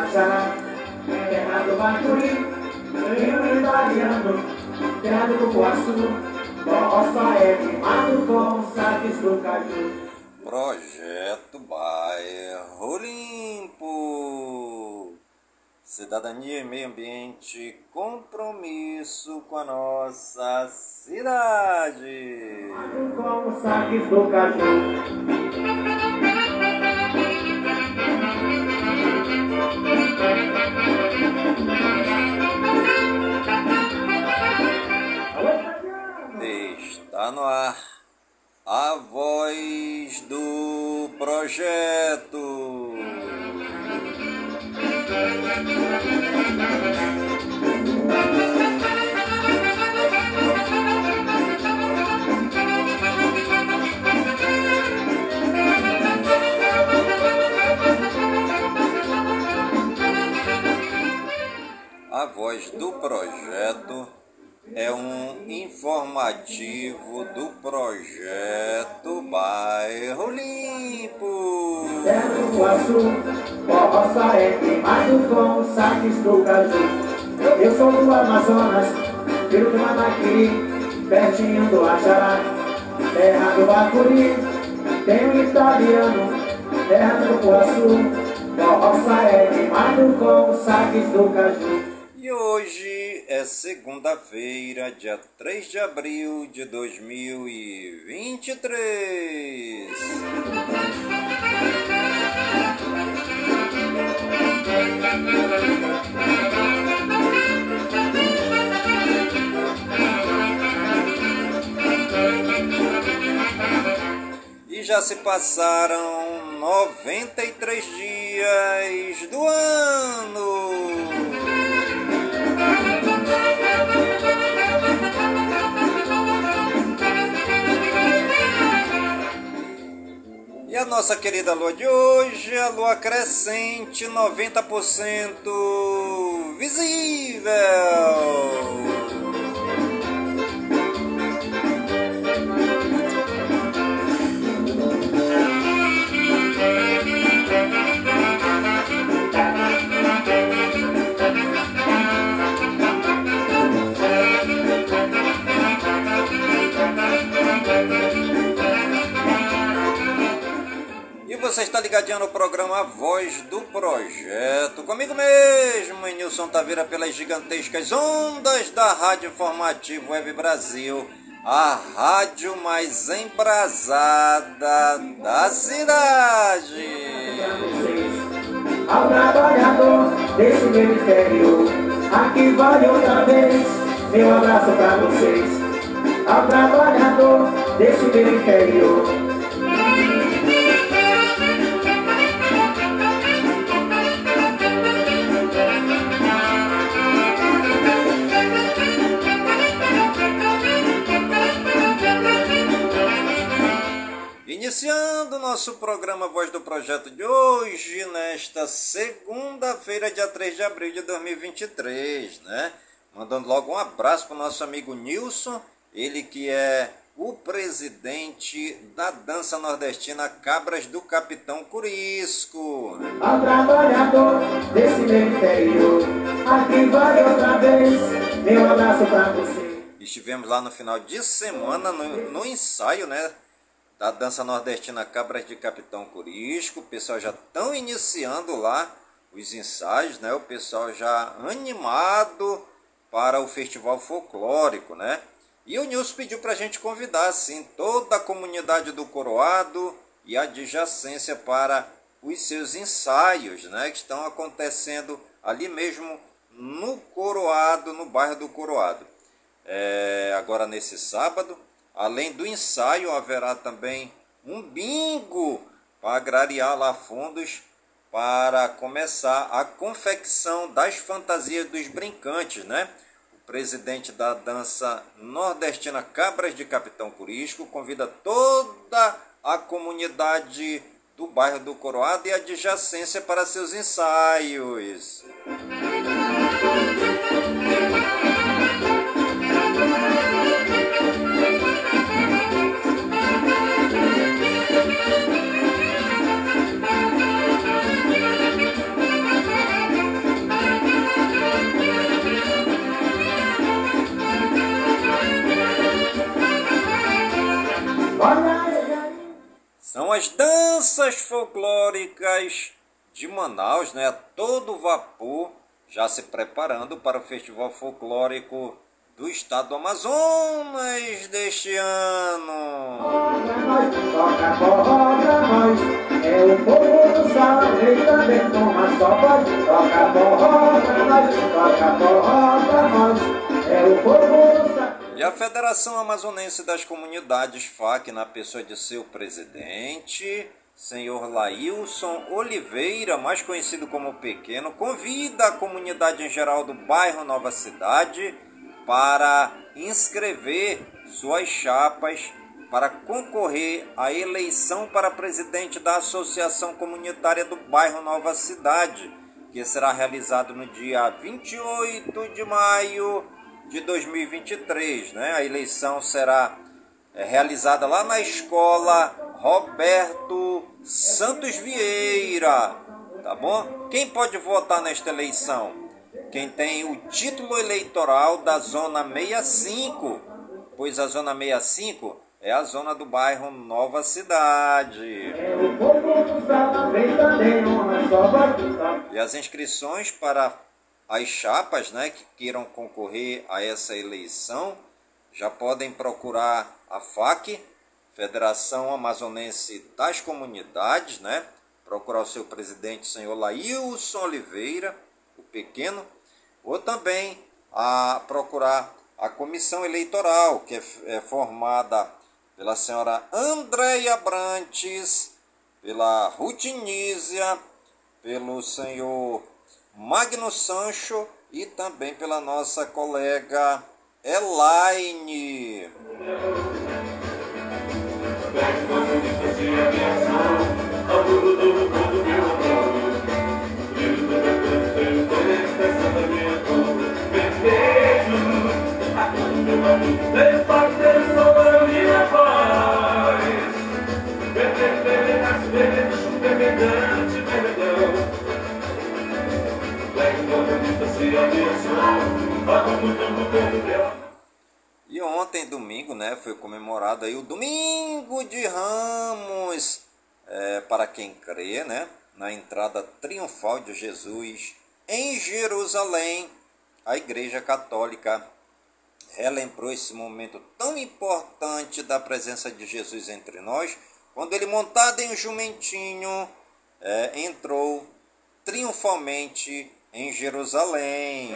pertinho do Ajará, terra do Bacuri, rio italiano, terra do Cupuaçu, Roça é queimado com saques do caju. Projeto Bairro Limpo. Cidadania e meio ambiente, compromisso com a nossa cidade. Com saques do caju. Está no ar a voz do projeto. A voz do projeto é um informativo do projeto Bairro Limpo. Terra do Cupuaçu, roça é queimado com saques do caju. Eu sou do Amazonas, filho do Manaqui, pertinho do Ajará, terra do Bacuri, tenho italiano, terra do Cupuaçu, roça é queimado com saques do caju. É segunda-feira, dia 3 de abril de 2023. E já se passaram 93 dias do ano. A nossa querida lua de hoje, a lua crescente, 90% visível. Você está ligadinho no programa Voz do Projeto. Comigo mesmo, Nilson Taveira, pelas gigantescas ondas da Rádio Informativo Web Brasil, a rádio mais embrasada da cidade. Ao trabalhador desse meu interior, aqui vale outra vez, meu abraço pra vocês. Ao trabalhador desse meu interior. Iniciando nosso programa Voz do Projeto de hoje, nesta segunda-feira, dia 3 de abril de 2023, né? Mandando logo um abraço para o nosso amigo Nilson, ele que é o presidente da dança nordestina Cabras do Capitão Curisco. Ao trabalhador desse meu interior, aqui vale outra vez, meu abraço pra você. Estivemos lá no final de semana no, no ensaio, né? Da dança nordestina Cabras de Capitão Curisco. O pessoal já estão iniciando lá os ensaios, né? O pessoal já animado para o festival folclórico, né? E o Nilson pediu para a gente convidar, assim, toda a comunidade do Coroado e adjacência para os seus ensaios, né? Que estão acontecendo ali mesmo no Coroado, no bairro do Coroado. É, agora nesse sábado, além do ensaio, haverá também um bingo para agrariar lá fundos para começar a confecção das fantasias dos brincantes, né? O presidente da dança nordestina Cabras de Capitão Curisco convida toda a comunidade do bairro do Coroado e adjacência para seus ensaios. Danças folclóricas de Manaus, né, todo vapor, já se preparando para o Festival Folclórico do Estado do Amazonas deste ano. É o povo do. E a Federação Amazonense das Comunidades FAC, na pessoa de seu presidente, senhor Lailson Oliveira, mais conhecido como Pequeno, convida a comunidade em geral do bairro Nova Cidade para inscrever suas chapas para concorrer à eleição para presidente da Associação Comunitária do bairro Nova Cidade, que será realizado no dia 28 de maio de 2023. Né? A eleição será é, realizada lá na escola Roberto Santos Vieira. Tá bom? Quem pode votar nesta eleição? Quem tem o título eleitoral da Zona 65, pois a Zona 65 é a zona do bairro Nova Cidade. E as inscrições para as chapas né, que queiram concorrer a essa eleição já podem procurar a FAC, Federação Amazonense das Comunidades, né? procurar o seu presidente, senhor Laílson Oliveira, o pequeno, ou também a procurar a comissão eleitoral, que é, é formada pela senhora Andréia Brantes, pela Rutinísia, pelo senhor Magno Sancho e também pela nossa colega Elaine. E ontem, domingo, né, foi comemorado aí o Domingo de Ramos, é, para quem crê, né, na entrada triunfal de Jesus em Jerusalém. A Igreja Católica relembrou esse momento tão importante da presença de Jesus entre nós, quando ele, montado em um jumentinho, é, entrou triunfalmente em Jerusalém.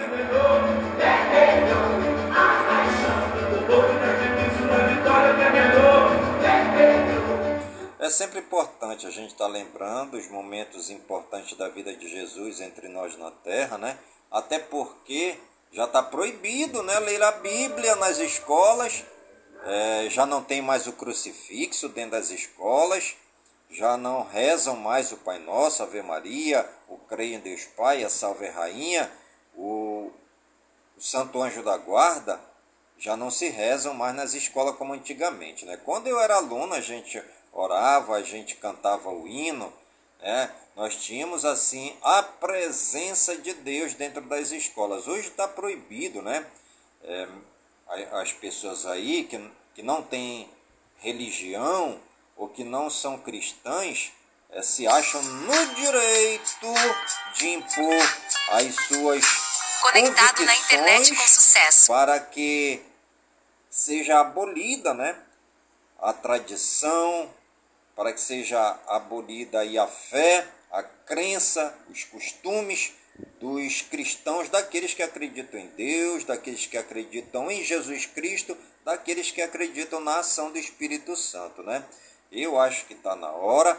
É sempre importante a gente estar tá lembrando os momentos importantes da vida de Jesus entre nós na terra, né? Até porque já está proibido né, ler a Bíblia nas escolas, é, já não tem mais o crucifixo dentro das escolas, já não rezam mais o Pai Nosso, Ave Maria, o Creio em Deus Pai, a Salve Rainha, o, o Santo Anjo da Guarda, já não se rezam mais nas escolas como antigamente. Né? Quando eu era aluno, a gente orava, a gente cantava o hino, né? nós tínhamos assim a presença de Deus dentro das escolas. Hoje está proibido, né? É, as pessoas aí que, que não têm religião ou que não são cristãs se acham no direito de impor as suas conectado na internet com sucesso para que seja abolida, né, a tradição, para que seja abolida aí a fé, a crença, os costumes dos cristãos, daqueles que acreditam em Deus, daqueles que acreditam em Jesus Cristo, daqueles que acreditam na ação do Espírito Santo, né? Eu acho que está na hora,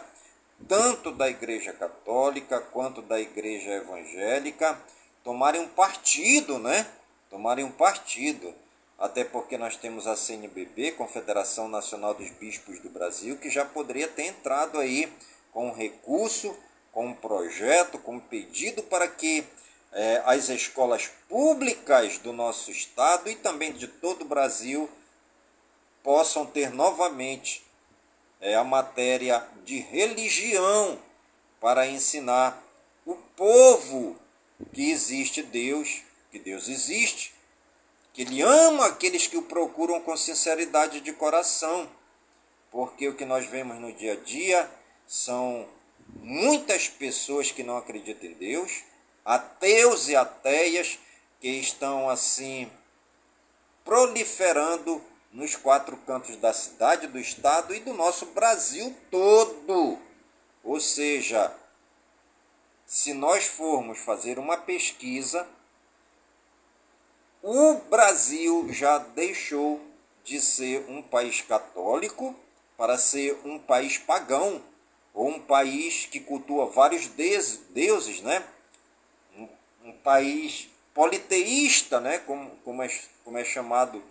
tanto da Igreja Católica quanto da Igreja Evangélica, tomarem um partido, né? Tomarem um partido. Até porque nós temos a CNBB, Confederação Nacional dos Bispos do Brasil, que já poderia ter entrado aí com um recurso, com um projeto, com um pedido para que é, as escolas públicas do nosso estado e também de todo o Brasil possam ter novamente é, a matéria de religião para ensinar o povo que existe Deus, que Deus existe, que Ele ama aqueles que o procuram com sinceridade de coração, porque o que nós vemos no dia a dia são muitas pessoas que não acreditam em Deus, ateus e ateias que estão assim proliferando nos quatro cantos da cidade, do estado e do nosso Brasil todo. Ou seja, se nós formos fazer uma pesquisa, o Brasil já deixou de ser um país católico para ser um país pagão, ou um país que cultua vários deuses, né? Um, um país politeísta, né? Como, como, é, como é chamado,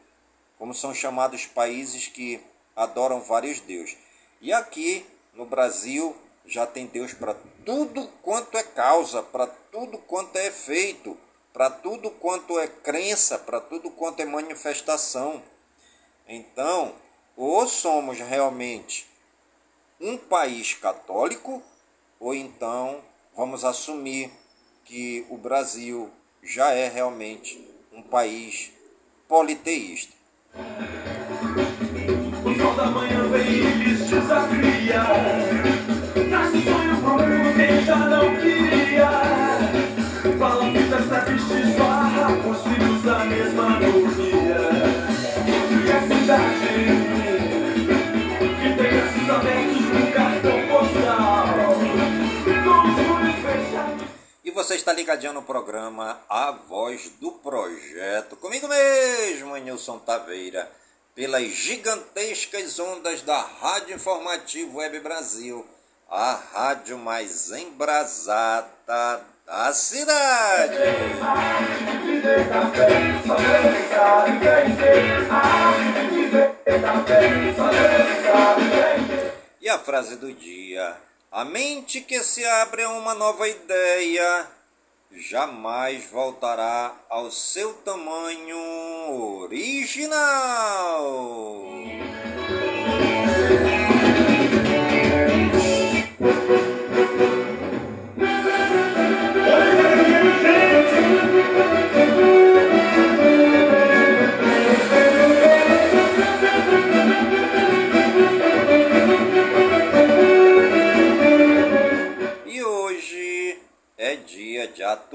como são chamados países que adoram vários deuses. E aqui no Brasil já tem Deus para tudo quanto é causa, para tudo quanto é efeito, para tudo quanto é crença, para tudo quanto é manifestação. Então, ou somos realmente um país católico, ou então vamos assumir que o Brasil já é realmente um país politeísta. O sol da manhã vem e desafia. Traz sonho pro mundo quem já não queria. Você está ligadinho no programa A Voz do Projeto. Comigo mesmo, Nilson Taveira pelas gigantescas ondas da Rádio Informativo Web Brasil, a rádio mais embrasada da cidade. E a frase do dia: A mente que se abre a uma nova ideia jamais voltará ao seu tamanho original.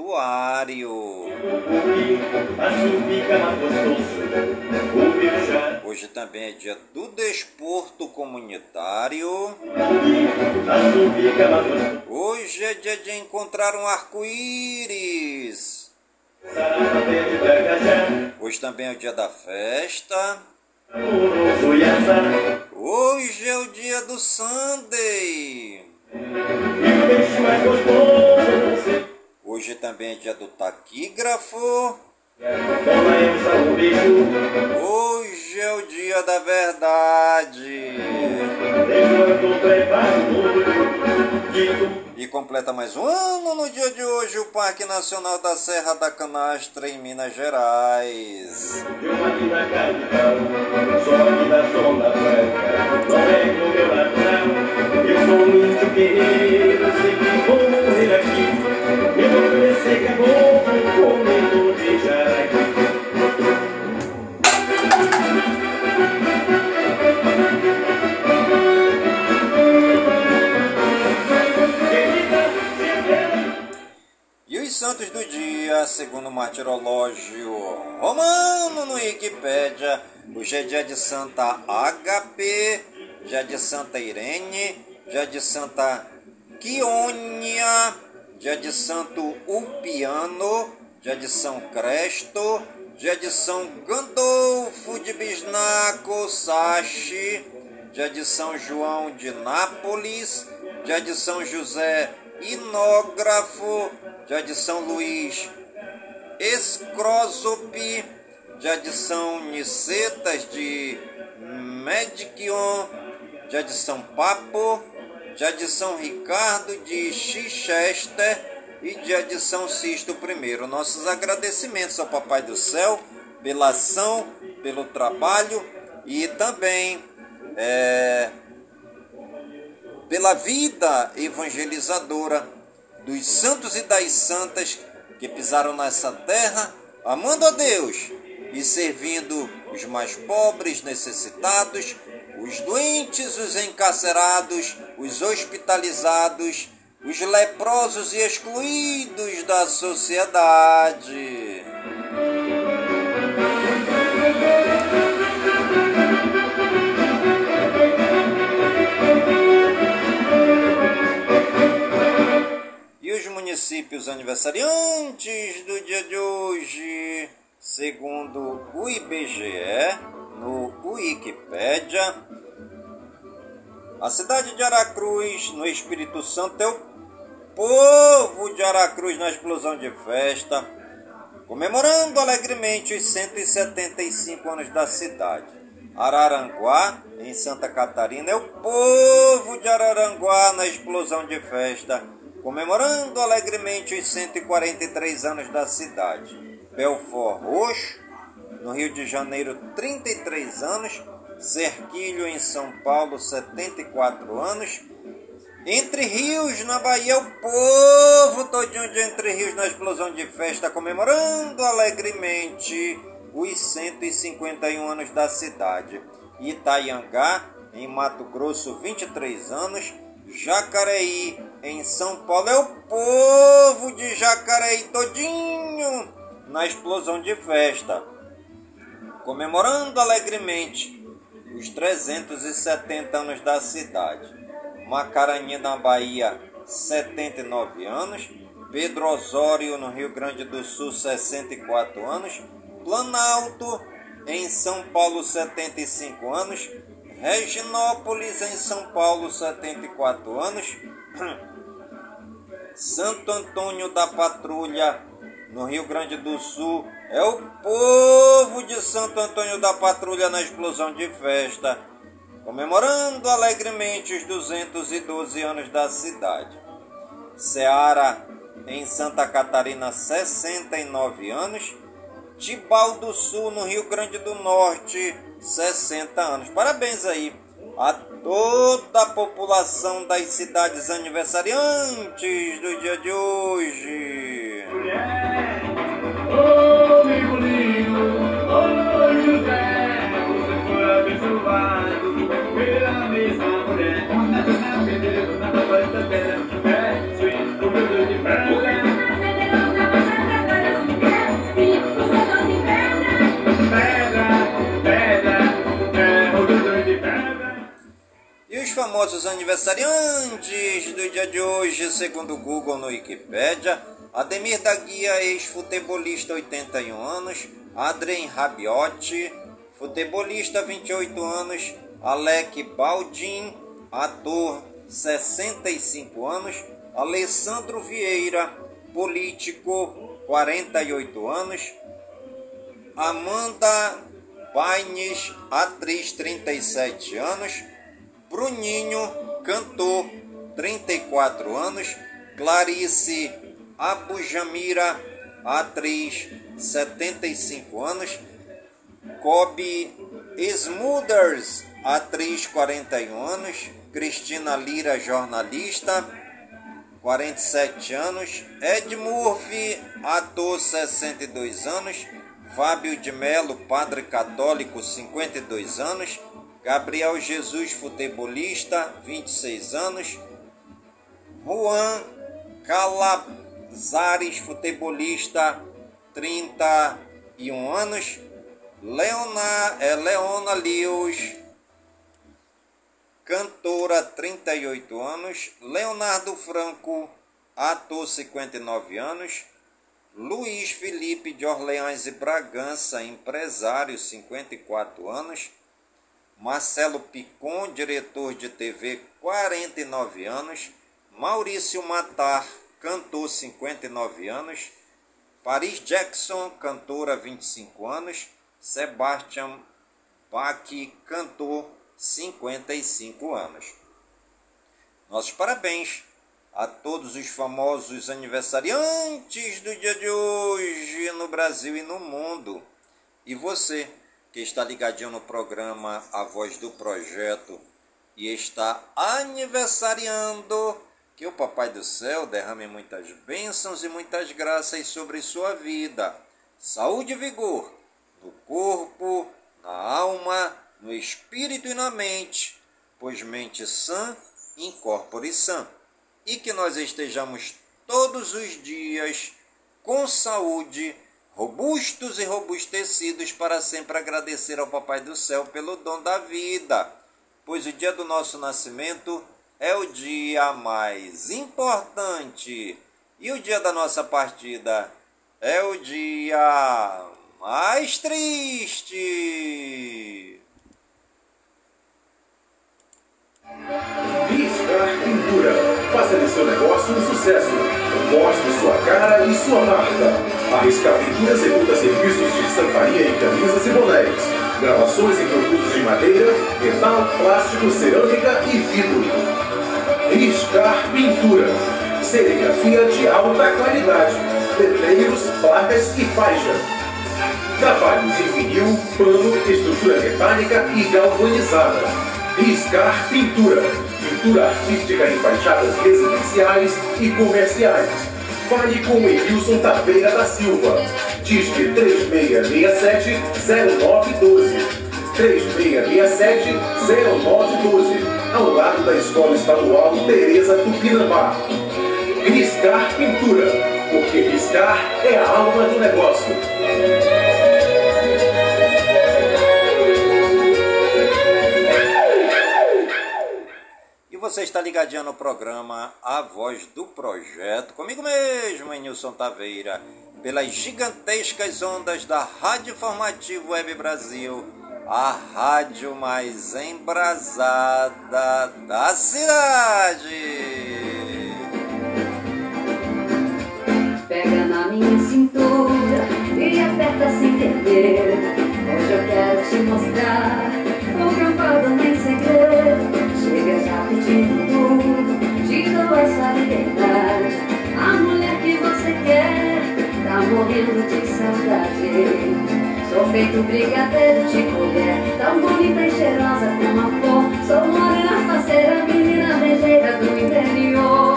De atuário. Hoje também é dia do desporto comunitário. Hoje é dia de encontrar um arco-íris. Hoje também é o dia da festa. Hoje é o dia do Sunday. Hoje também é dia do taquígrafo. Hoje é o dia da verdade. E completa mais um ano no dia de hoje o Parque Nacional da Serra da Canastra em Minas Gerais. Eu sou sei que santos do dia, segundo o martirológio romano no Wikipédia, hoje é dia de Santa HP, dia de Santa Irene, dia de Santa Quionia, dia de Santo Ulpiano, dia de São Cresto, dia de São Gandolfo de Bisnaco Sachi, dia de São João de Nápoles, dia de São José Inógrafo, dia de São Luís Escrosope, dia de São Nicetas de Mediquion, dia de São Papo, dia de São Ricardo de Chichester e de São Sisto I. Nossos agradecimentos ao Papai do Céu pela ação, pelo trabalho e também é, pela vida evangelizadora dos santos e das santas que pisaram nessa terra, amando a Deus e servindo os mais pobres, necessitados, os doentes, os encarcerados, os hospitalizados, os leprosos e excluídos da sociedade. E os municípios aniversariantes do dia de hoje, segundo o IBGE, no Wikipédia, a cidade de Aracruz, no Espírito Santo, é o povo de Aracruz na explosão de festa, comemorando alegremente os 175 anos da cidade. Araranguá, em Santa Catarina, é o povo de Araranguá na explosão de festa, comemorando alegremente os 143 anos da cidade. Belfort Roxo, no Rio de Janeiro, 33 anos, Cerquilho em São Paulo, 74 anos. Entre Rios, na Bahia, o povo todinho de Entre Rios na explosão de festa, comemorando alegremente os 151 anos da cidade. Itaiangá, em Mato Grosso, 23 anos. Jacareí, em São Paulo, é o povo de Jacareí todinho na explosão de festa, comemorando alegremente os 370 anos da cidade. Macaraninha na Bahia, 79 anos. Pedro Osório, no Rio Grande do Sul, 64 anos. Planalto, em São Paulo, 75 anos. Reginópolis, em São Paulo, 74 anos. Santo Antônio da Patrulha, no Rio Grande do Sul, é o povo de Santo Antônio da Patrulha na explosão de festa, comemorando alegremente os 212 anos da cidade. Ceará, em Santa Catarina, 69 anos. Tibau do Sul, no Rio Grande do Norte, 60 anos. Parabéns aí a toda a população das cidades aniversariantes do dia de hoje. Ô os famosos aniversariantes do dia de hoje, segundo o Google no Wikipedia, Ademir da Guia, ex-futebolista, 81 anos, Adrien Rabiot, futebolista, 28 anos, Alec Baldin, ator, 65 anos, Alessandro Vieira, político, 48 anos, Amanda Paines, atriz, 37 anos, Bruninho, cantor, 34 anos, Clarice Abujamira, atriz, 75 anos, Kobe Smulders, atriz, 41 anos, Cristina Lira, jornalista, 47 anos, Ed Murphy, ator, 62 anos, Fábio de Melo, padre católico, 52 anos, Gabriel Jesus, futebolista, 26 anos, Juan Calazares, futebolista, 31 anos, Leona, é, Leona Lewis, cantora, 38 anos, Leonardo Franco, ator, 59 anos, Luiz Felipe de Orleans e Bragança, empresário, 54 anos, Marcelo Picon, diretor de TV, 49 anos, Maurício Matar, cantor, 59 anos, Paris Jackson, cantora, 25 anos, Sebastian Bach, cantor, 55 anos. Nossos parabéns a todos os famosos aniversariantes do dia de hoje no Brasil e no mundo. E você que está ligadinho no programa A Voz do Projeto e está aniversariando, que o Papai do Céu derrame muitas bênçãos e muitas graças sobre sua vida. Saúde e vigor no corpo, na alma, no espírito e na mente, pois mente sã incorpore sã e que nós estejamos todos os dias com saúde, robustos e robustecidos para sempre agradecer ao Papai do Céu pelo dom da vida, pois o dia do nosso nascimento é o dia mais importante e o dia da nossa partida é o dia mais triste. Pintura. Faça de seu negócio um sucesso. Mostre sua cara e sua marca. A Riscar Pintura executa serviços de estamparia em camisas e bonés. Gravações em produtos de madeira, metal, plástico, cerâmica e vidro. Riscar Pintura. Serigrafia de alta qualidade. Letreiros, placas e faixas. Trabalhos em vinil, pano, estrutura metálica e galvanizada. Riscar Pintura. Pintura artística em fachadas residenciais e comerciais. Fale com Edilson Taveira da Silva. Disque 3667-0912. 3667-0912. Ao lado da Escola Estadual Tereza Tupinambá. Riscar Pintura. Porque riscar é a alma do negócio. Você está ligadinho no programa A Voz do Projeto, comigo mesmo, Nilson Taveira, pelas gigantescas ondas da Rádio Informativo Web Brasil, a rádio mais embrasada da cidade. Pega na minha cintura e aperta sem perder. Hoje eu quero te mostrar o que eu falo nem segredo. Chega já pedindo tudo, te dou essa liberdade. A mulher que você quer, tá morrendo de saudade. Sou feito brigadeiro de colher, tão bonita e cheirosa como a flor. Sou morena faceira, menina brejeira do interior.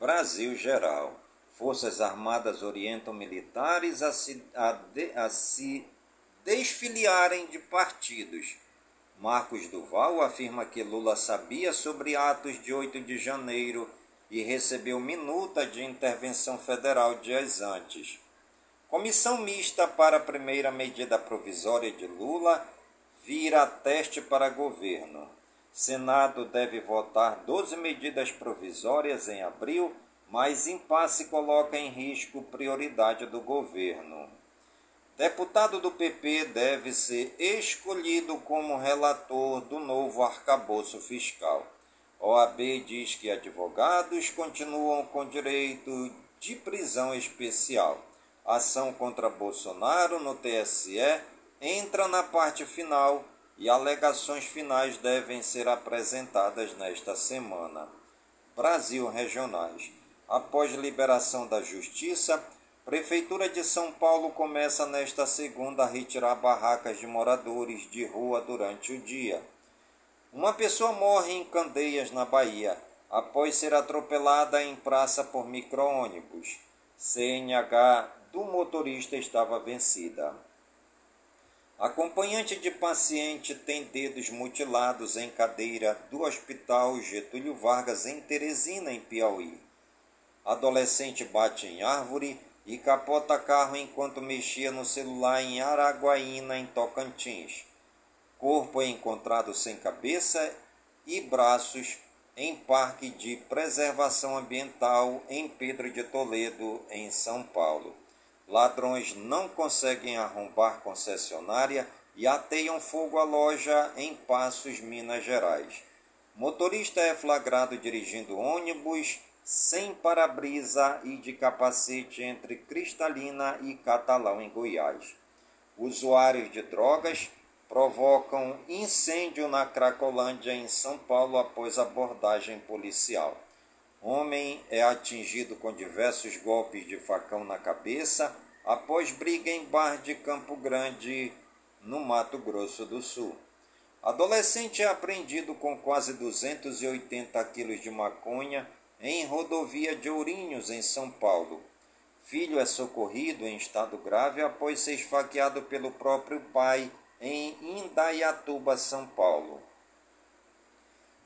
Brasil Geral. Forças Armadas orientam militares a se, a a se desfiliarem de partidos Marcos Duval afirma que Lula sabia sobre atos de 8 de janeiro e recebeu minuta de intervenção federal dias antes. Comissão mista para a primeira medida provisória de Lula vira teste para governo. Senado deve votar 12 medidas provisórias em abril, mas impasse coloca em risco prioridade do governo. Deputado do PP deve ser escolhido como relator do novo arcabouço fiscal. OAB diz que advogados continuam com direito de prisão especial. Ação contra Bolsonaro no TSE entra na parte final e alegações finais devem ser apresentadas nesta semana. Brasil Regionais. Após liberação da Justiça, Prefeitura de São Paulo começa nesta segunda a retirar barracas de moradores de rua durante o dia. Uma pessoa morre em Candeias, na Bahia, após ser atropelada em praça por micro-ônibus. CNH do motorista estava vencida. Acompanhante de paciente tem dedos mutilados em cadeira do Hospital Getúlio Vargas, em Teresina, em Piauí. Adolescente bate em árvore e capota carro enquanto mexia no celular em Araguaína, em Tocantins. Corpo é encontrado sem cabeça e braços em Parque de Preservação Ambiental em Pedro de Toledo, em São Paulo. Ladrões não conseguem arrombar concessionária e ateiam fogo à loja em Passos, Minas Gerais. Motorista é flagrado dirigindo ônibus sem para-brisa e de capacete entre Cristalina e Catalão, em Goiás. Usuários de drogas provocam incêndio na Cracolândia, em São Paulo, após abordagem policial. Homem é atingido com diversos golpes de facão na cabeça após briga em bar de Campo Grande, no Mato Grosso do Sul. Adolescente é apreendido com quase 280 quilos de maconha em rodovia de Ourinhos, em São Paulo. Filho é socorrido em estado grave após ser esfaqueado pelo próprio pai em Indaiatuba, São Paulo.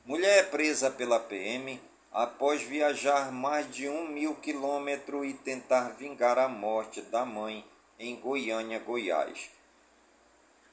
Mulher é presa pela PM após viajar mais de um mil quilômetros e tentar vingar a morte da mãe em Goiânia, Goiás.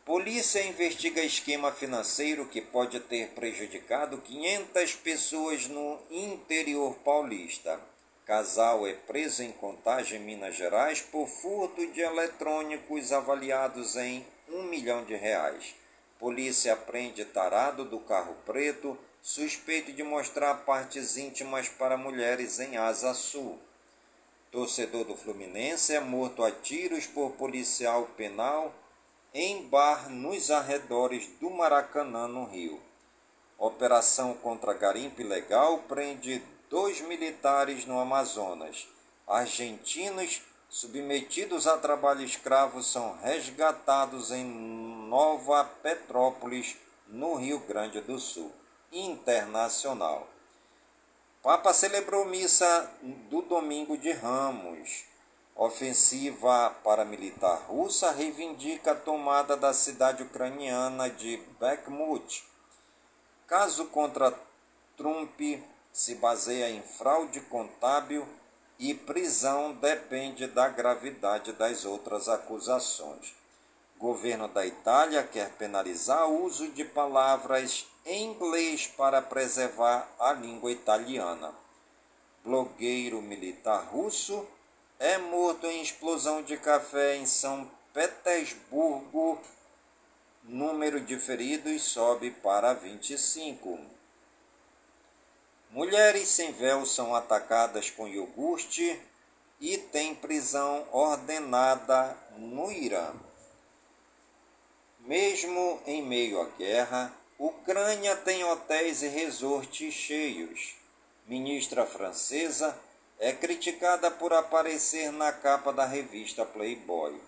Polícia investiga esquema financeiro que pode ter prejudicado 500 pessoas no interior paulista. Casal é preso em Contagem, Minas Gerais, por furto de eletrônicos avaliados em um milhão de reais. Polícia prende tarado do carro preto suspeito de mostrar partes íntimas para mulheres em Asa Sul. Torcedor do Fluminense é morto a tiros por policial penal em bar nos arredores do Maracanã, no Rio. Operação contra garimpo ilegal prende dois militares no Amazonas. Argentinos submetidos a trabalho escravo são resgatados em Nova Petrópolis, no Rio Grande do Sul internacional. Papa celebrou missa do domingo de Ramos. Ofensiva paramilitar russa reivindica a tomada da cidade ucraniana de Bakhmut. Caso contra Trump se baseia em fraude contábil e prisão depende da gravidade das outras acusações. Governo da Itália quer penalizar o uso de palavras em inglês para preservar a língua italiana. Blogueiro militar russo é morto em explosão de café em São Petersburgo. Número de feridos sobe para 25. Mulheres sem véu são atacadas com iogurte e tem prisão ordenada no Irã. Mesmo em meio à guerra, Ucrânia tem hotéis e resorts cheios. Ministra francesa é criticada por aparecer na capa da revista Playboy.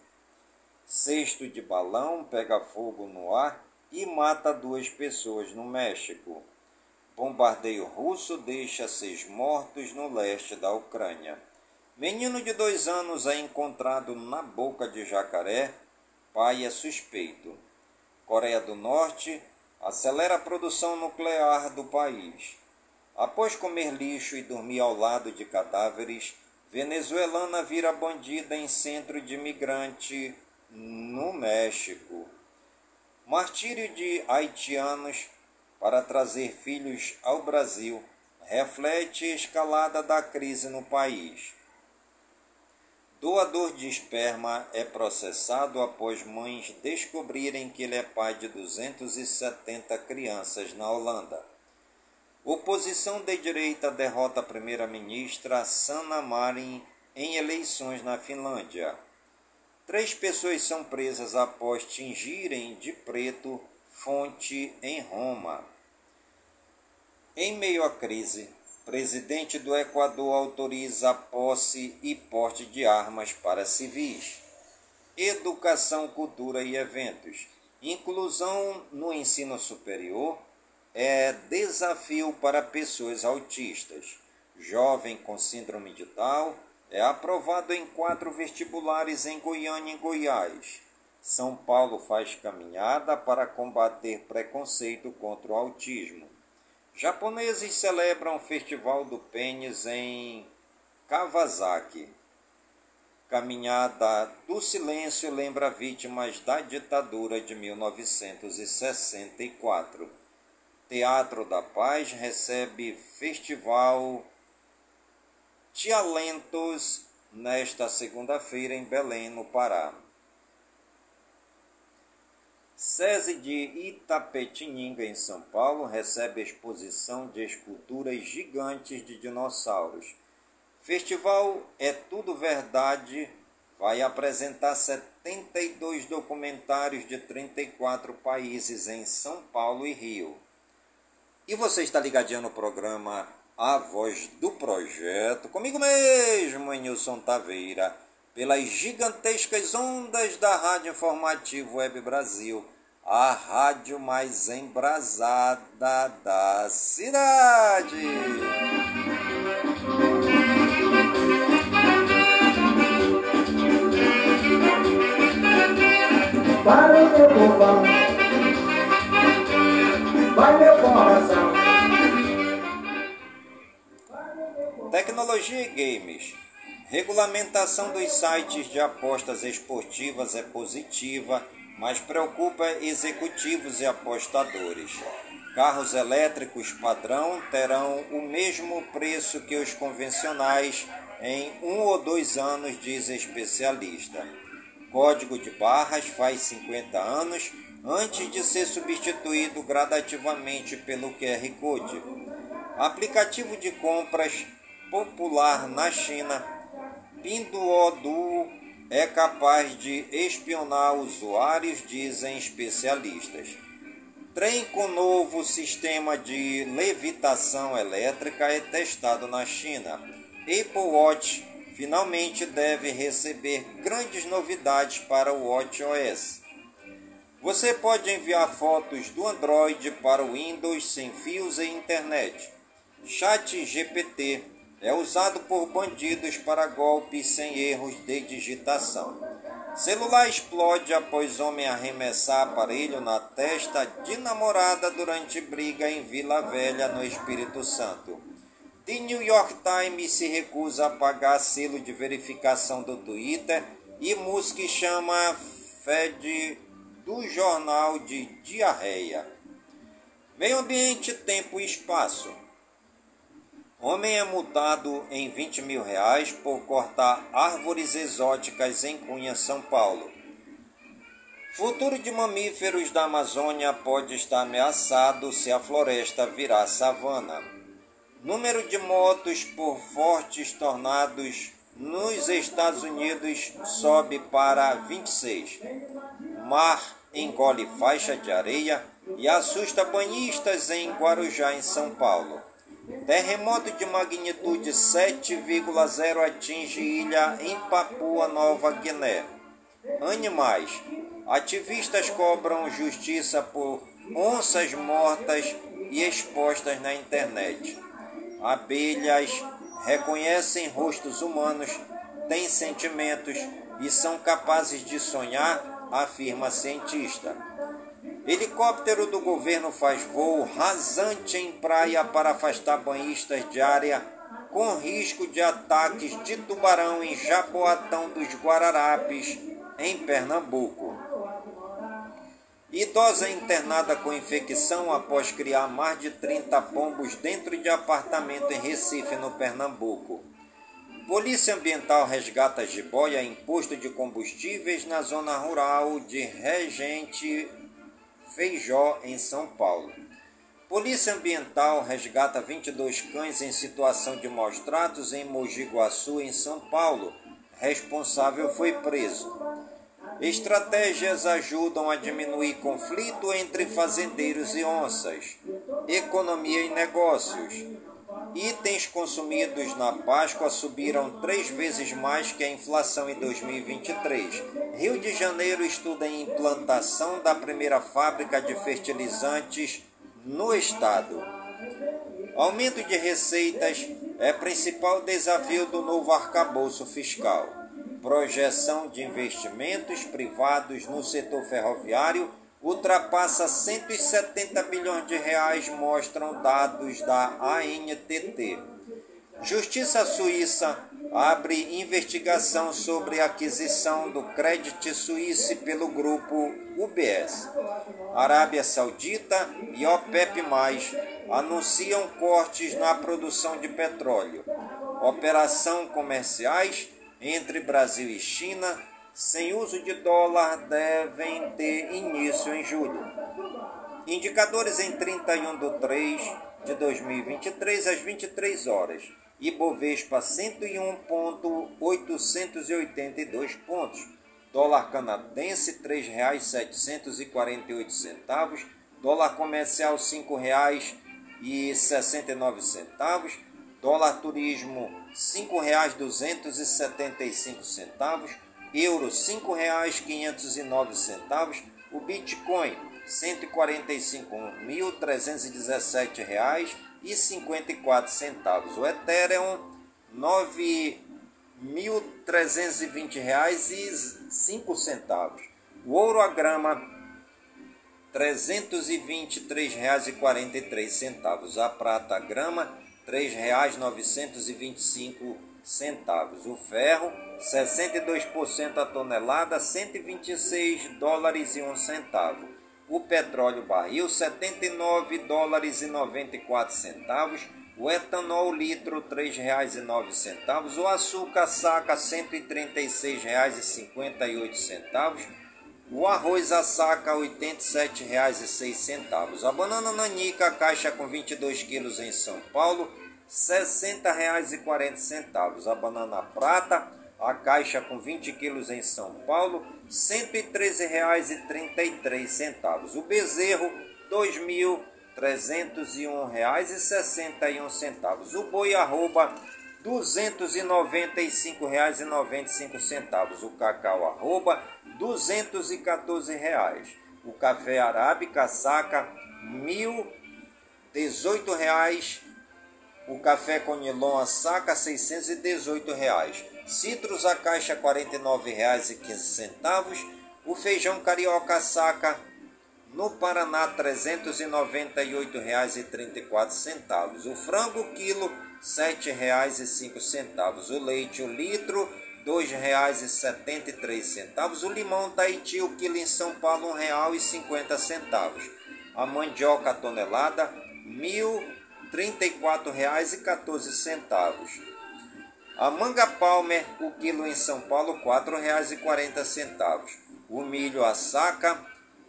Cesto de balão pega fogo no ar e mata duas pessoas no México. Bombardeio russo deixa seis mortos no leste da Ucrânia. Menino de dois anos é encontrado na boca de jacaré. Pai é suspeito. Coreia do Norte acelera a produção nuclear do país. Após comer lixo e dormir ao lado de cadáveres, venezuelana vira bandida em centro de imigrante no México. Martírio de haitianos para trazer filhos ao Brasil reflete escalada da crise no país. Doador de esperma é processado após mães descobrirem que ele é pai de 270 crianças na Holanda. Oposição de direita derrota a primeira-ministra Sanna Marin em eleições na Finlândia. Três pessoas são presas após tingirem de preto fonte em Roma. Em meio à crise, Presidente do Equador autoriza a posse e porte de armas para civis. Educação, cultura e eventos. Inclusão no ensino superior é desafio para pessoas autistas. Jovem com síndrome de Down é aprovado em quatro vestibulares em Goiânia e Goiás. São Paulo faz caminhada para combater preconceito contra o autismo. Japoneses celebram o Festival do Pênis em Kawasaki. Caminhada do Silêncio lembra vítimas da ditadura de 1964. Teatro da Paz recebe Festival Tialentos nesta segunda-feira em Belém, no Pará. SESI de Itapetininga, em São Paulo, recebe exposição de esculturas gigantes de dinossauros. Festival É Tudo Verdade vai apresentar 72 documentários de 34 países em São Paulo e Rio. E você está ligadinho no programa A Voz do Projeto, comigo mesmo, Nilson Taveira pelas gigantescas ondas da Rádio Informativo Web Brasil, a rádio mais embrasada da cidade. Para o meu vai meu coração. Tecnologia e games. Regulamentação dos sites de apostas esportivas é positiva, mas preocupa executivos e apostadores. Carros elétricos padrão terão o mesmo preço que os convencionais em um ou dois anos, diz especialista. Código de barras faz 50 anos antes de ser substituído gradativamente pelo QR Code. Aplicativo de compras popular na China, Pinduoduo é capaz de espionar usuários, dizem especialistas. Trem com novo sistema de levitação elétrica é testado na China. Apple Watch finalmente deve receber grandes novidades para o WatchOS. Você pode enviar fotos do Android para o Windows sem fios e internet. Chat GPT é usado por bandidos para golpes sem erros de digitação. Celular explode após homem arremessar aparelho na testa de namorada durante briga em Vila Velha, no Espírito Santo. The New York Times se recusa a pagar selo de verificação do Twitter e Musk chama Fed do jornal de diarreia. Meio ambiente, tempo e espaço. Homem é multado em 20 mil reais por cortar árvores exóticas em Cunha, São Paulo. Futuro de mamíferos da Amazônia pode estar ameaçado se a floresta virar savana. Número de mortos por fortes tornados nos Estados Unidos sobe para 26. Mar engole faixa de areia e assusta banhistas em Guarujá, em São Paulo. Terremoto de magnitude 7,0 atinge ilha em Papua Nova Guiné. Animais. Ativistas cobram justiça por onças mortas e expostas na internet. Abelhas reconhecem rostos humanos, têm sentimentos e são capazes de sonhar, afirma cientista. Helicóptero do governo faz voo rasante em praia para afastar banhistas de área com risco de ataques de tubarão em Jaboatão dos Guararapes, em Pernambuco. Idosa internada com infecção após criar mais de 30 pombos dentro de apartamento em Recife, no Pernambuco. Polícia Ambiental resgata jiboia em posto de combustíveis na zona rural de Regente Feijó, em São Paulo. Polícia Ambiental resgata 22 cães em situação de maus tratos em Mogi Guaçu, em São Paulo. Responsável foi preso. Estratégias ajudam a diminuir conflito entre fazendeiros e onças. Economia e negócios. Itens consumidos na Páscoa subiram três vezes mais que a inflação em 2023. Rio de Janeiro estuda a implantação da primeira fábrica de fertilizantes no estado. Aumento de receitas é principal desafio do novo arcabouço fiscal. Projeção de investimentos privados no setor ferroviário ultrapassa 170 bilhões de reais, mostram dados da ANTT. Justiça Suíça abre investigação sobre aquisição do Credit Suisse pelo grupo UBS. Arábia Saudita e OPEP+, anunciam cortes na produção de petróleo. Operação comerciais entre Brasil e China sem uso de dólar devem ter início em julho. Indicadores em 31 de 3 de 2023 às 23 horas. Ibovespa 101.882 pontos. Dólar canadense R$ 3,748. Dólar comercial R$ 5,69. Dólar turismo R$ 5,275 euro R$ 5,509, o Bitcoin R$ 145.317,54, o Ethereum R$ 9.320,05, o ouro a grama R$ 323,43, a prata a grama R$ 3,925. O ferro, 62% a tonelada, 126 dólares e 1 centavo. O petróleo barril, 79 dólares e 94 centavos. O etanol litro, R$ 3,09. O açúcar saca, R$ 136,58. O arroz a saca, R$ 87,06. A banana nanica, caixa com 22 quilos em São Paulo, 60,40. A banana prata, a caixa com 20 quilos em São Paulo, R$ 113,33. O bezerro, R$ 2.301,61. O boi arroba, R$ 295,95. O cacau arroba, 214 reais. O café arábica saca, R$ 1.018. O café conilon a saca, 618 reais. Citros a caixa, R$ 49,15. O feijão carioca saca, no Paraná, R$ 398,34. O frango, quilo, R$ 7,05. O leite, o litro, R$ 2,73. O limão Tahiti, o quilo em São Paulo, R$ 1,50. A mandioca a tonelada, R$ 1.034,14. A manga palmer, o quilo em São Paulo, R$ 4,40. O milho a saca,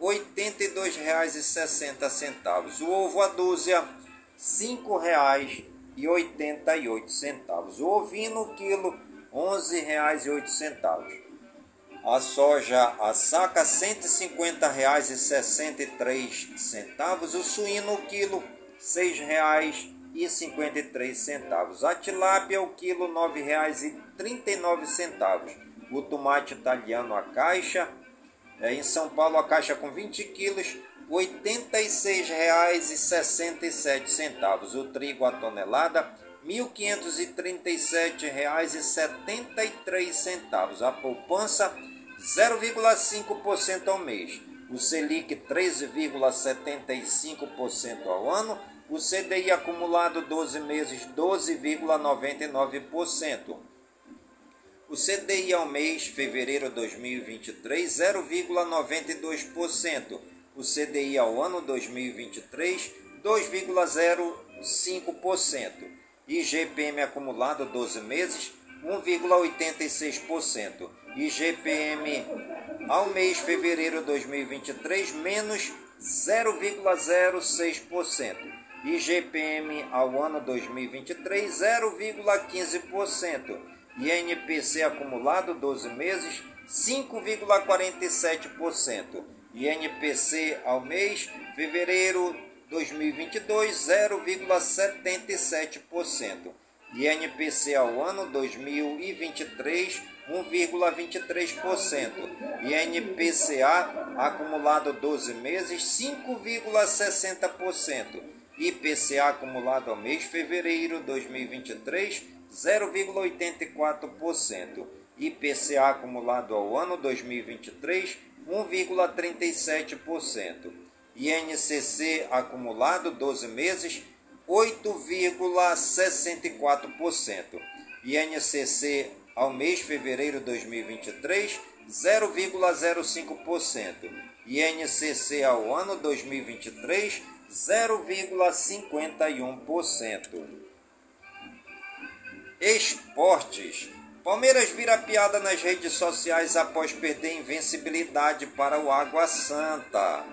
R$ 82,60. O ovo a dúzia, R$ 5,88. O ovino, quilo, R$ 11,08. A soja a saca R$ 150,63. O suíno, quilo, R$ 6,00 e 53 centavos. A tilápia o quilo R$ 9,39. O tomate italiano a caixa é, em São Paulo a caixa com 20 quilos R$ 86,67. O trigo a tonelada R$ 1.537,73. A poupança 0,5% ao mês. O Selic 13,75% ao ano o CDI acumulado 12 meses 12,99%. O CDI ao mês fevereiro 2023 0,92%. O CDI ao ano 2023 2,05%. IGPM acumulado 12 meses 1,86%. IGPM ao mês fevereiro 2023 menos 0,06%. IGPM ao ano 2023 0,15%. INPC acumulado 12 meses 5,47%. INPC ao mês fevereiro 2022 0,77%. INPC ao ano 2023 1,23%. INPCA acumulado 12 meses 5,60%. IPCA acumulado ao mês de fevereiro 2023, 0,84%. IPCA acumulado ao ano 2023, 1,37%. INCC acumulado 12 meses, 8,64%. INCC ao mês de fevereiro 2023, 0,05%. INCC ao ano 2023, 0,51%. Esportes. Palmeiras vira piada nas redes sociais após perder invencibilidade para o Água Santa.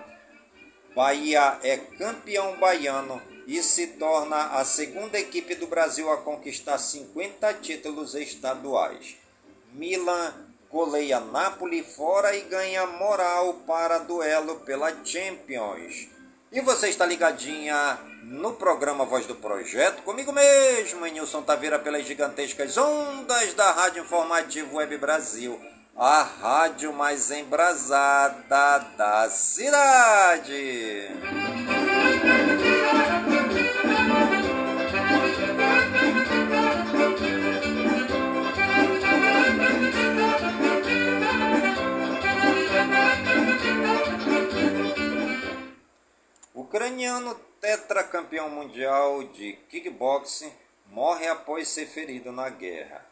Bahia é campeão baiano e se torna a segunda equipe do Brasil a conquistar 50 títulos estaduais. Milan goleia Napoli fora e ganha moral para duelo pela Champions. E você está ligadinha no programa Voz do Projeto, comigo mesmo, Nilson Taveira, pelas gigantescas ondas da Rádio Informativo Web Brasil, a rádio mais embrasada da cidade. Ucraniano tetracampeão mundial de kickboxing, morre após ser ferido na guerra.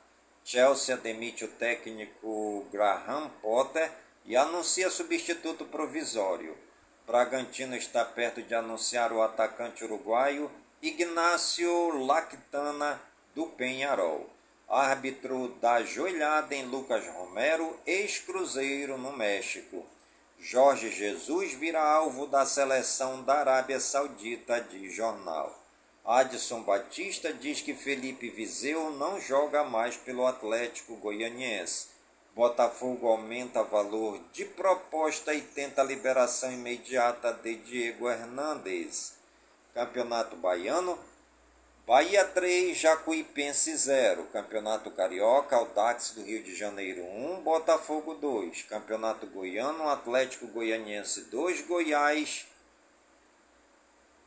Chelsea demite o técnico Graham Potter e anuncia substituto provisório. Bragantino está perto de anunciar o atacante uruguaio Ignácio Lactana do Penharol. Árbitro da joelhada em Lucas Romero, ex-cruzeiro no México. Jorge Jesus vira alvo da seleção da Arábia Saudita de jornal. Adson Batista diz que Felipe Viseu não joga mais pelo Atlético Goianiense. Botafogo aumenta valor de proposta e tenta liberação imediata de Diego Hernandes. Campeonato Baiano. Bahia 3, Jacuipense 0. Campeonato Carioca, Audax do Rio de Janeiro 1, Botafogo 2. Campeonato Goiano, Atlético Goianiense 2, Goiás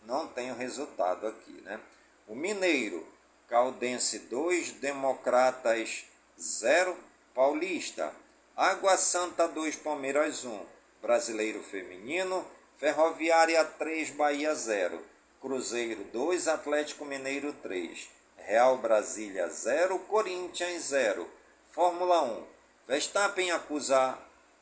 não tem o resultado aqui, né? O Mineiro, Caldense 2, Democratas 0, Paulista. Água Santa 2, Palmeiras 1. Brasileiro Feminino, Ferroviária 3, Bahia 0. Cruzeiro 2, Atlético Mineiro 3. Real Brasília 0, Corinthians 0. Fórmula 1. Verstappen acusa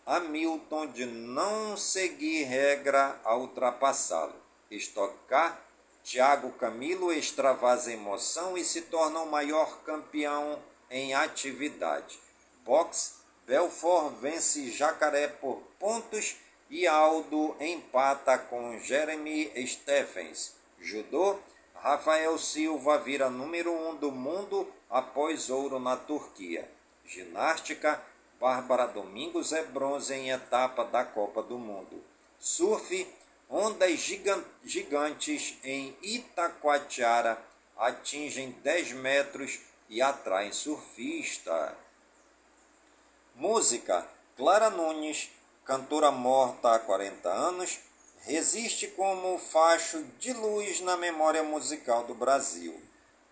Hamilton de não seguir regra ao ultrapassá-lo. Stock Car, Thiago Camilo extravasa emoção e se torna o maior campeão em atividade. Box, Belfort vence Jacaré por pontos e Aldo empata com Jeremy Stephens. Judô, Rafael Silva vira número um do mundo após ouro na Turquia. Ginástica, Bárbara Domingos é bronze em etapa da Copa do Mundo. Surf, Ondas gigantes em Itacoatiara atingem 10 metros e atraem surfista. Música: Clara Nunes, cantora morta há 40 anos, resiste como facho de luz na memória musical do Brasil.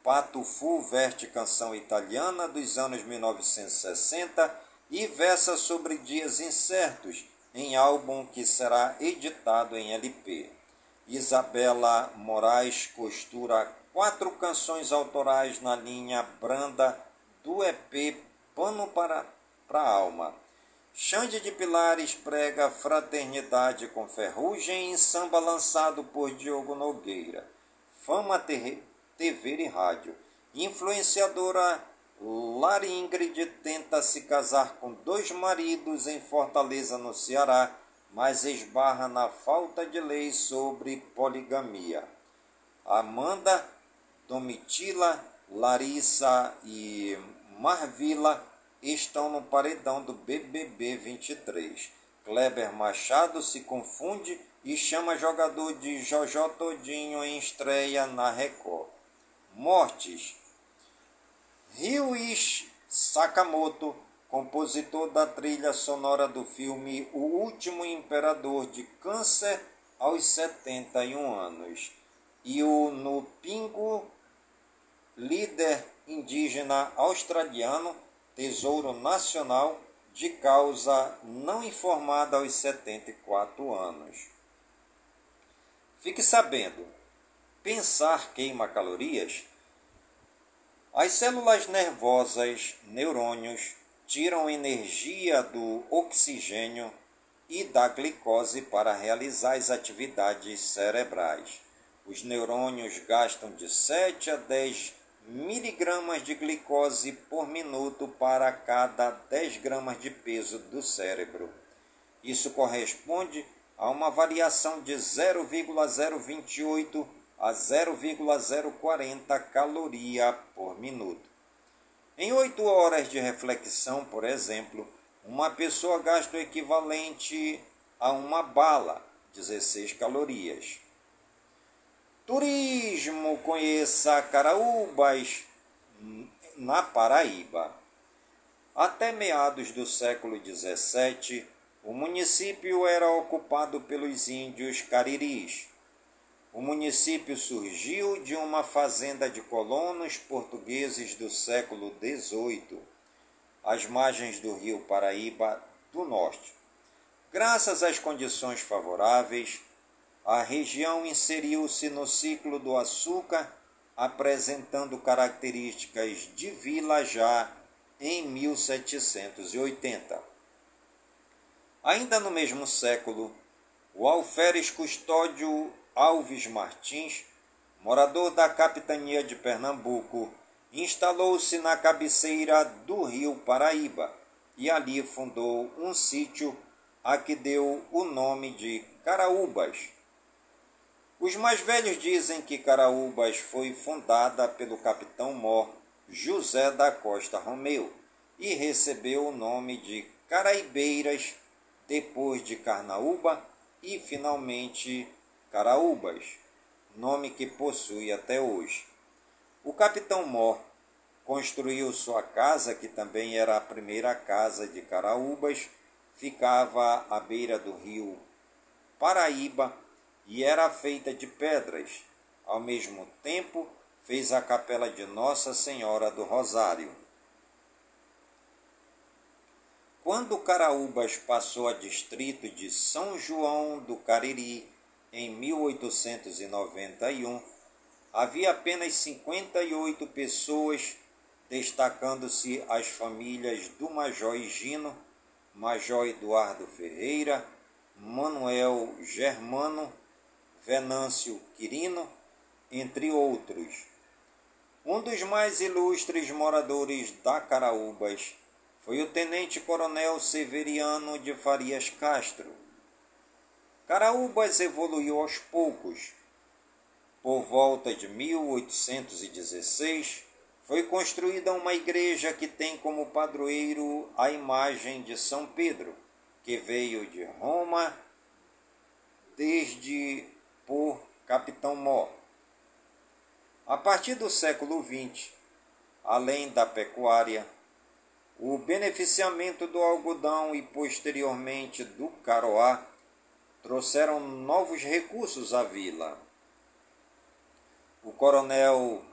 Pato Fu verte canção italiana dos anos 1960 e versa sobre dias incertos em álbum que será editado em LP. Isabela Moraes costura quatro canções autorais na linha branda do EP Pano para, para a Alma. Xande de Pilares prega fraternidade com ferrugem em samba lançado por Diogo Nogueira. Fama TV e rádio. Influenciadora Lara Ingrid tenta se casar com dois maridos em Fortaleza, no Ceará, mas esbarra na falta de lei sobre poligamia. Amanda, Domitila, Larissa e Marvila estão no paredão do BBB 23. Kleber Machado se confunde e chama jogador de Jojó Todinho em estreia na Record. Mortes Ryuichi Sakamoto, compositor da trilha sonora do filme O Último Imperador de Câncer aos 71 anos. E o Nupingo, líder indígena australiano, tesouro nacional de causa não informada aos 74 anos. Fique sabendo, pensar queima calorias as células nervosas, neurônios, tiram energia do oxigênio e da glicose para realizar as atividades cerebrais. Os neurônios gastam de 7 a 10 miligramas de glicose por minuto para cada 10 gramas de peso do cérebro. Isso corresponde a uma variação de 0,028 a 0,040 caloria por minuto. Em 8 horas de reflexão, por exemplo, uma pessoa gasta o equivalente a uma bala, 16 calorias. Turismo, conheça Caraúbas, na Paraíba. Até meados do século XVII, o município era ocupado pelos índios cariris. O município surgiu de uma fazenda de colonos portugueses do século XVIII, às margens do rio Paraíba do Norte. Graças às condições favoráveis, a região inseriu-se no ciclo do açúcar, apresentando características de vila já em 1780. Ainda no mesmo século, o alferes Custódio Alves Martins, morador da capitania de Pernambuco, instalou-se na cabeceira do rio Paraíba e ali fundou um sítio a que deu o nome de Caraúbas. Os mais velhos dizem que Caraúbas foi fundada pelo capitão mor José da Costa Romeu e recebeu o nome de Caraibeiras depois de Carnaúba e finalmente Caraúbas, nome que possui até hoje. O capitão Mor construiu sua casa, que também era a primeira casa de Caraúbas, ficava à beira do rio Paraíba e era feita de pedras. Ao mesmo tempo, fez a capela de Nossa Senhora do Rosário. Quando Caraúbas passou a distrito de São João do Cariri em 1891, havia apenas 58 pessoas, destacando-se as famílias do Major Higino, Major Eduardo Ferreira, Manuel Germano, Venâncio Quirino, entre outros. Um dos mais ilustres moradores da Caraúbas foi o tenente-coronel Severiano de Farias Castro. Caraúbas evoluiu aos poucos. Por volta de 1816, foi construída uma igreja que tem como padroeiro a imagem de São Pedro, que veio de Roma desde por Capitão Mó. A partir do século XX, além da pecuária, o beneficiamento do algodão e posteriormente do caroá trouxeram novos recursos à vila. O coronel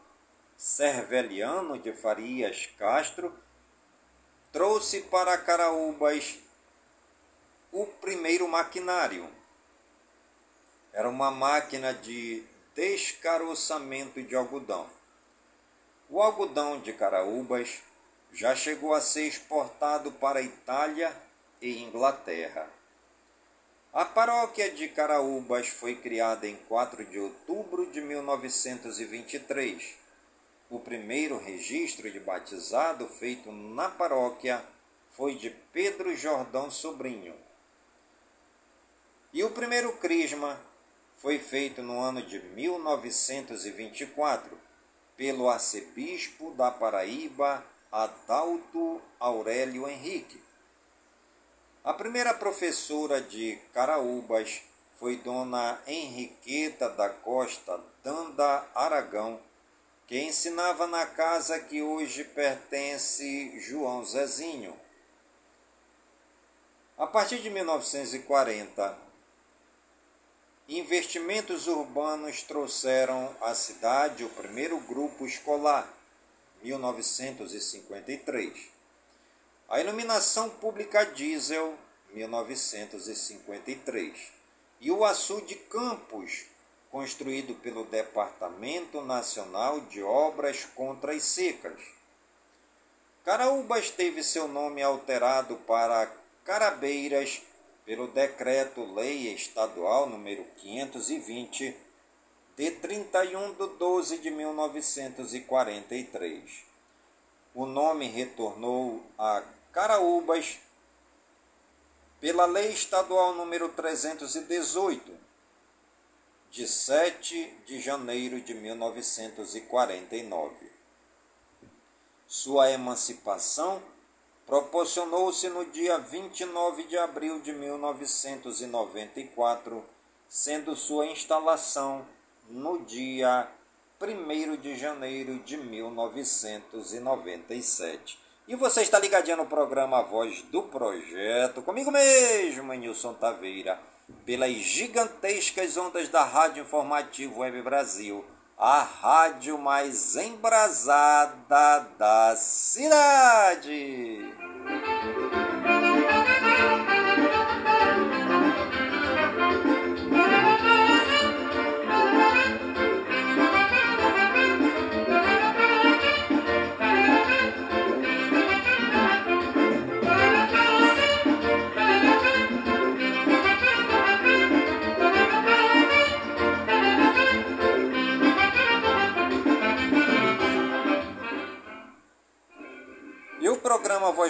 Serveliano de Farias Castro trouxe para Caraúbas o primeiro maquinário. Era uma máquina de descaroçamento de algodão. O algodão de Caraúbas já chegou a ser exportado para Itália e Inglaterra. A paróquia de Caraúbas foi criada em 4 de outubro de 1923 o primeiro registro de batizado feito na paróquia foi de Pedro Jordão Sobrinho. E o primeiro crisma foi feito no ano de 1924 pelo arcebispo da Paraíba, Adalto Aurélio Henrique. A primeira professora de Caraúbas foi Dona Henriqueta da Costa Danda Aragão, que ensinava na casa que hoje pertence João Zezinho. A partir de 1940, investimentos urbanos trouxeram à cidade o primeiro grupo escolar, 1953. A iluminação pública diesel, 1953. E o açude Campos, construído pelo Departamento Nacional de Obras contra as Secas. Caraúbas teve seu nome alterado para Carabeiras pelo Decreto-Lei Estadual número 520, de 31 de 12 de 1943. O nome retornou a Caraúbas pela Lei Estadual número 318, de 7 de janeiro de 1949. Sua emancipação proporcionou-se no dia 29 de abril de 1994, sendo sua instalação no dia 1 de janeiro de 1997. E você está ligadinho no programa Voz do Projeto, comigo mesmo, Nilson Taveira pelas gigantescas ondas da Rádio Informativo Web Brasil, a rádio mais embrasada da cidade.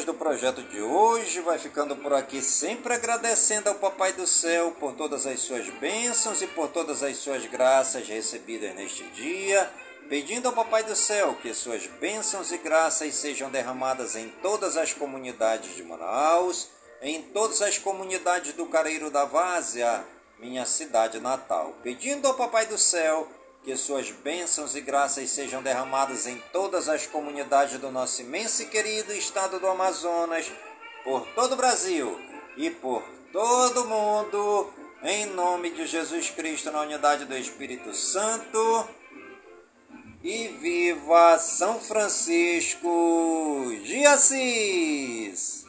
Do projeto de hoje vai ficando por aqui, sempre agradecendo ao Papai do Céu por todas as suas bênçãos e por todas as suas graças recebidas neste dia, pedindo ao Papai do Céu que suas bênçãos e graças sejam derramadas em todas as comunidades de Manaus, em todas as comunidades do Careiro da Várzea, minha cidade natal, pedindo ao Papai do Céu que suas bênçãos e graças sejam derramadas em todas as comunidades do nosso imenso e querido estado do Amazonas, por todo o Brasil e por todo o mundo, em nome de Jesus Cristo, na unidade do Espírito Santo. E viva São Francisco de Assis!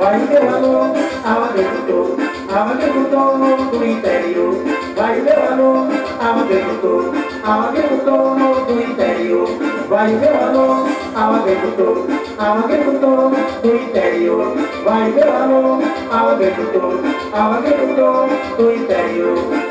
Vai o meu alô ao agricultor, ao agricultor do interior. Vai o meu alô ao agricultor, ao agricultor do interior. Vai o meu alô ao agricultor, ao agricultor do interior. Vai o meu alô ao agricultor, ao agricultor do interior.